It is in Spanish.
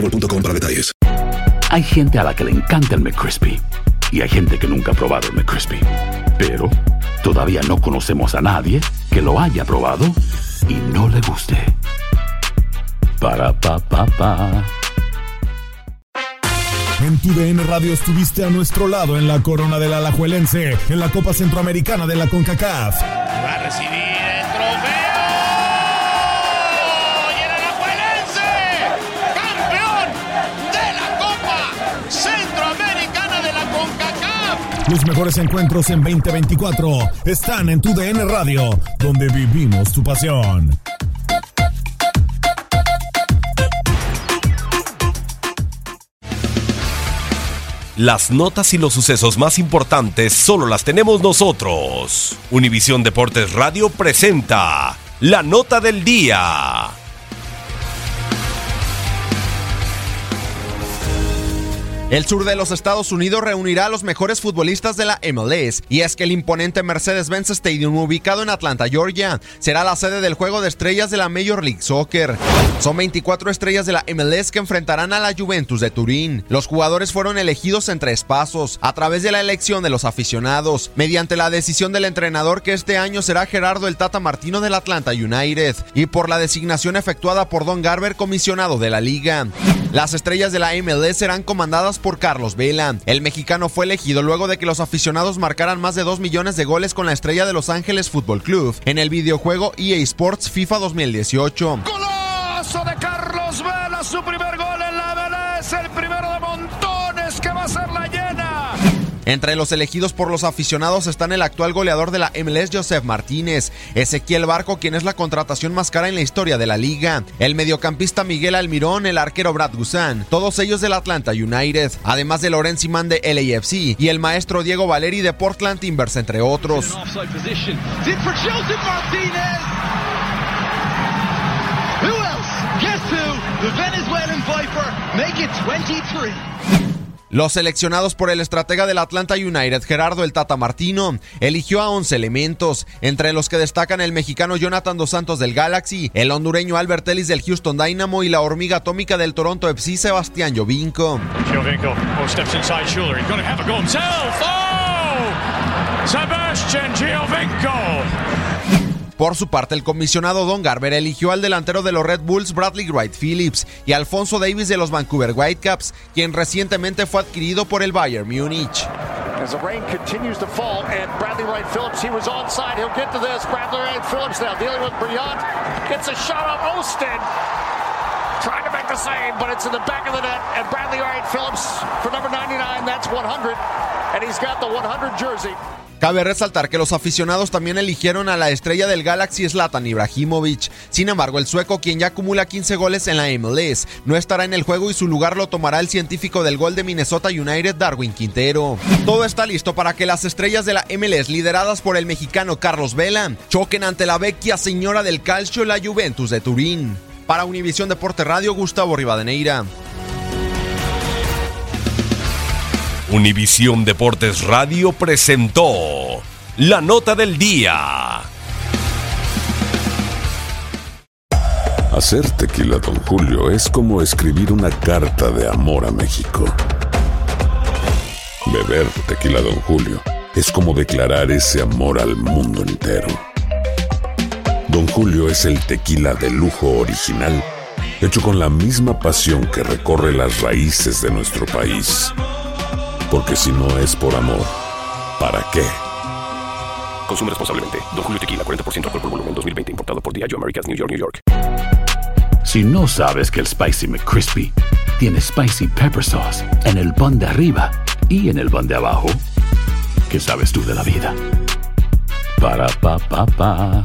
boostmobile.com para detalles. Hay gente a la que le encanta el McCrispy y hay gente que nunca ha probado el McCrispy. Pero todavía no conocemos a nadie que lo haya probado y no le guste. Para pa pa pa. En tu DN Radio estuviste a nuestro lado en la corona del Alajuelense, en la Copa Centroamericana de la CONCACAF. Los mejores encuentros en 2024 están en tu DN Radio, donde vivimos tu pasión. Las notas y los sucesos más importantes solo las tenemos nosotros. Univisión Deportes Radio presenta la nota del día. El sur de los Estados Unidos reunirá a los mejores futbolistas de la MLS y es que el imponente Mercedes-Benz Stadium ubicado en Atlanta, Georgia, será la sede del juego de estrellas de la Major League Soccer. Son 24 estrellas de la MLS que enfrentarán a la Juventus de Turín. Los jugadores fueron elegidos en tres pasos, a través de la elección de los aficionados, mediante la decisión del entrenador que este año será Gerardo el Tata Martino del Atlanta United y por la designación efectuada por Don Garber, comisionado de la liga. Las estrellas de la MLS serán comandadas por Carlos Vela. El mexicano fue elegido luego de que los aficionados marcaran más de 2 millones de goles con la estrella de Los Ángeles Fútbol Club en el videojuego EA Sports FIFA 2018. Golazo de Carlos Vela, su primer gol en la el primero de montones que va a ser la. Entre los elegidos por los aficionados están el actual goleador de la MLS, Joseph Martínez, Ezequiel Barco, quien es la contratación más cara en la historia de la liga, el mediocampista Miguel Almirón, el arquero Brad Guzán, todos ellos del Atlanta United, además de Lorenz Simán de LAFC y el maestro Diego Valeri de Portland Timbers, entre otros. Los seleccionados por el estratega del Atlanta United, Gerardo el Tata Martino, eligió a 11 elementos, entre los que destacan el mexicano Jonathan Dos Santos del Galaxy, el hondureño Albert Ellis del Houston Dynamo y la hormiga atómica del Toronto FC, Sebastián Jovinko. Giovinco oh, steps inside himself. Oh! Sebastian Giovinco. Por su parte, el comisionado Don Garber eligió al delantero de los Red Bulls Bradley Wright Phillips y Alfonso Davis de los Vancouver Whitecaps, quien recientemente fue adquirido por el Bayern Múnich. As the rain continues to fall, and Bradley Wright Phillips, he was onside. He'll get to this. Bradley Wright Phillips now dealing with Briant. Gets a shot on Osted. Trying to make the save, but it's in the back of the net. And Bradley Wright Phillips for number 99, that's 100. And he's got the 100 jersey. Cabe resaltar que los aficionados también eligieron a la estrella del Galaxy Zlatan Ibrahimovic. Sin embargo, el sueco, quien ya acumula 15 goles en la MLS, no estará en el juego y su lugar lo tomará el científico del gol de Minnesota United, Darwin Quintero. Todo está listo para que las estrellas de la MLS, lideradas por el mexicano Carlos Vela, choquen ante la vecchia señora del calcio, la Juventus de Turín. Para Univisión Deporte Radio, Gustavo Rivadeneira. Univisión Deportes Radio presentó la nota del día. Hacer tequila, Don Julio, es como escribir una carta de amor a México. Beber tequila, Don Julio, es como declarar ese amor al mundo entero. Don Julio es el tequila de lujo original hecho con la misma pasión que recorre las raíces de nuestro país. Porque si no es por amor, ¿para qué? Consume responsablemente. Don Julio Tequila, 40% alcohol por volumen, 2020. Importado por Diageo Americas, New York, New York. Si no sabes que el Spicy McCrispy tiene Spicy Pepper Sauce en el pan de arriba y en el pan de abajo, ¿qué sabes tú de la vida? Para, pa, pa, pa.